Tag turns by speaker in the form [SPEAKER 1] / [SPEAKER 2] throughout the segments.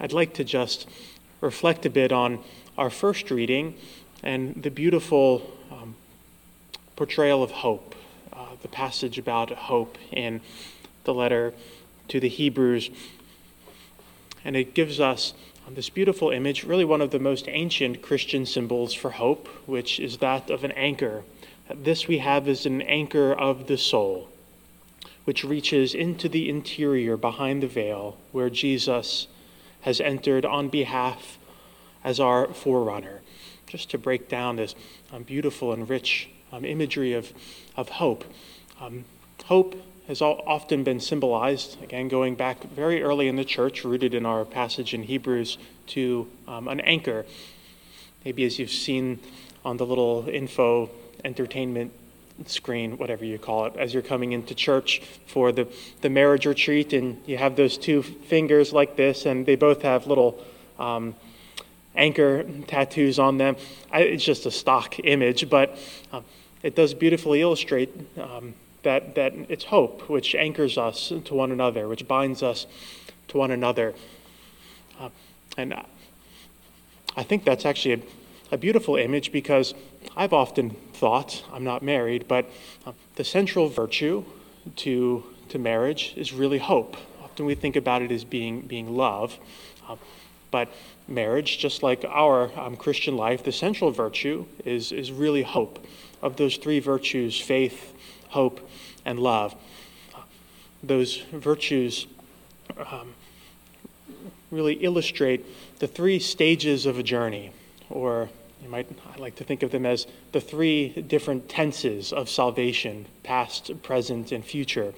[SPEAKER 1] I'd like to just reflect a bit on our first reading and the beautiful um, portrayal of hope, uh, the passage about hope in the letter to the Hebrews. And it gives us this beautiful image, really one of the most ancient Christian symbols for hope, which is that of an anchor. This we have is an anchor of the soul, which reaches into the interior behind the veil, where Jesus has entered on behalf as our forerunner. Just to break down this um, beautiful and rich um, imagery of, of hope. Um, hope has all, often been symbolized, again, going back very early in the church, rooted in our passage in Hebrews, to um, an anchor. Maybe as you've seen on the little info entertainment screen, whatever you call it, as you're coming into church for the, the marriage retreat, and you have those two fingers like this, and they both have little um, anchor tattoos on them. I, it's just a stock image, but um, it does beautifully illustrate um, that, that it's hope which anchors us to one another, which binds us to one another. Uh, and I think that's actually a, a, beautiful image because I've often thought, I'm not married, but uh, the central virtue to, to marriage is really hope. Often we think about it as being, being love, uh, but marriage, just like our um, Christian life, the central virtue is, is really hope. Of those three virtues, faith, hope, and love. Those virtues um, really illustrate the three stages of a journey, or you might I like to think of them as the three different tenses of salvation past, present, and future.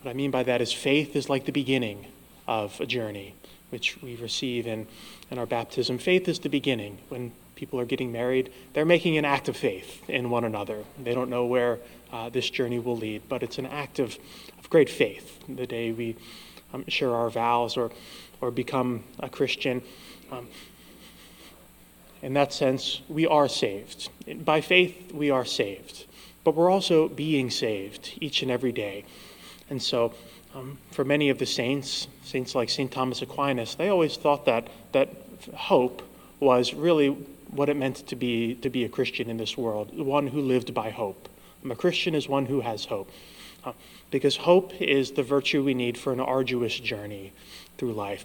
[SPEAKER 1] What I mean by that is faith is like the beginning of a journey, which we receive in, in our baptism. Faith is the beginning. When people are getting married, they're making an act of faith in one another. They don't know where uh, this journey will lead, but it's an act of, of great faith the day we um, share our vows or, or become a Christian. Um, in that sense, we are saved. By faith, we are saved. But we're also being saved each and every day. And so, um, for many of the saints, saints like St. Thomas Aquinas, they always thought that, that hope was really what it meant to be, to be a Christian in this world, one who lived by hope. A Christian is one who has hope. Uh, because hope is the virtue we need for an arduous journey through life.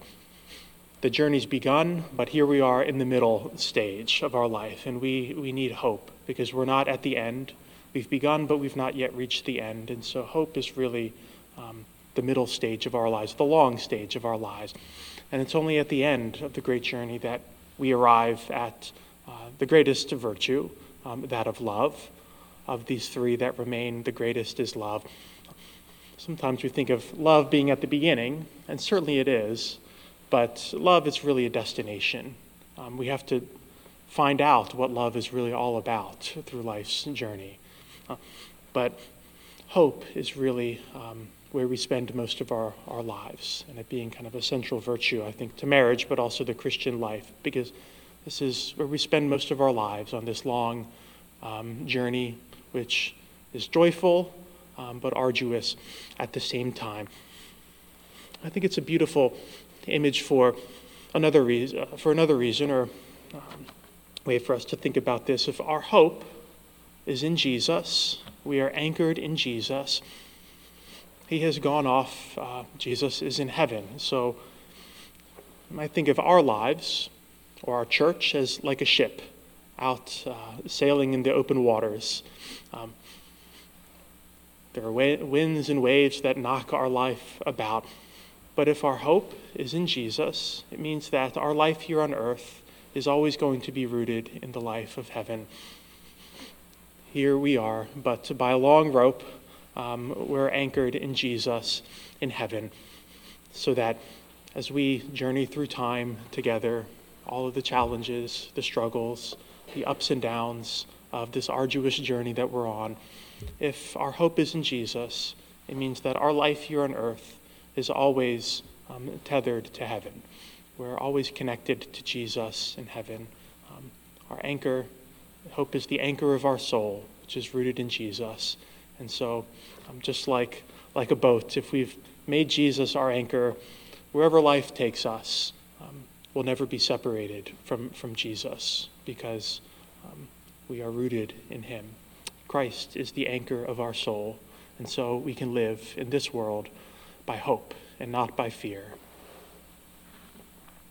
[SPEAKER 1] The journey's begun, but here we are in the middle stage of our life, and we, we need hope because we're not at the end. We've begun, but we've not yet reached the end. And so hope is really um, the middle stage of our lives, the long stage of our lives. And it's only at the end of the great journey that we arrive at uh, the greatest virtue, um, that of love. Of these three that remain, the greatest is love. Sometimes we think of love being at the beginning, and certainly it is, but love is really a destination. Um, we have to find out what love is really all about through life's journey. Uh, but hope is really um, where we spend most of our, our lives, and it being kind of a central virtue, I think, to marriage, but also the Christian life, because this is where we spend most of our lives on this long um, journey, which is joyful um, but arduous at the same time. I think it's a beautiful image for another reason, for another reason, or um, way for us to think about this. If our hope is in Jesus, we are anchored in Jesus. He has gone off. Uh, Jesus is in heaven. So I think of our lives or our church as like a ship out uh, sailing in the open waters. Um, there are wa- winds and waves that knock our life about. But if our hope is in Jesus, it means that our life here on earth is always going to be rooted in the life of heaven. Here we are, but by a long rope, um, we're anchored in Jesus in heaven, so that as we journey through time together, all of the challenges, the struggles, the ups and downs of this arduous journey that we're on. If our hope is in Jesus, it means that our life here on earth is always um, tethered to heaven. We're always connected to Jesus in heaven. Um, our anchor, hope is the anchor of our soul, which is rooted in Jesus. And so, um, just like, like a boat, if we've made Jesus our anchor, wherever life takes us, um, will never be separated from, from Jesus because um, we are rooted in him. Christ is the anchor of our soul, and so we can live in this world by hope and not by fear.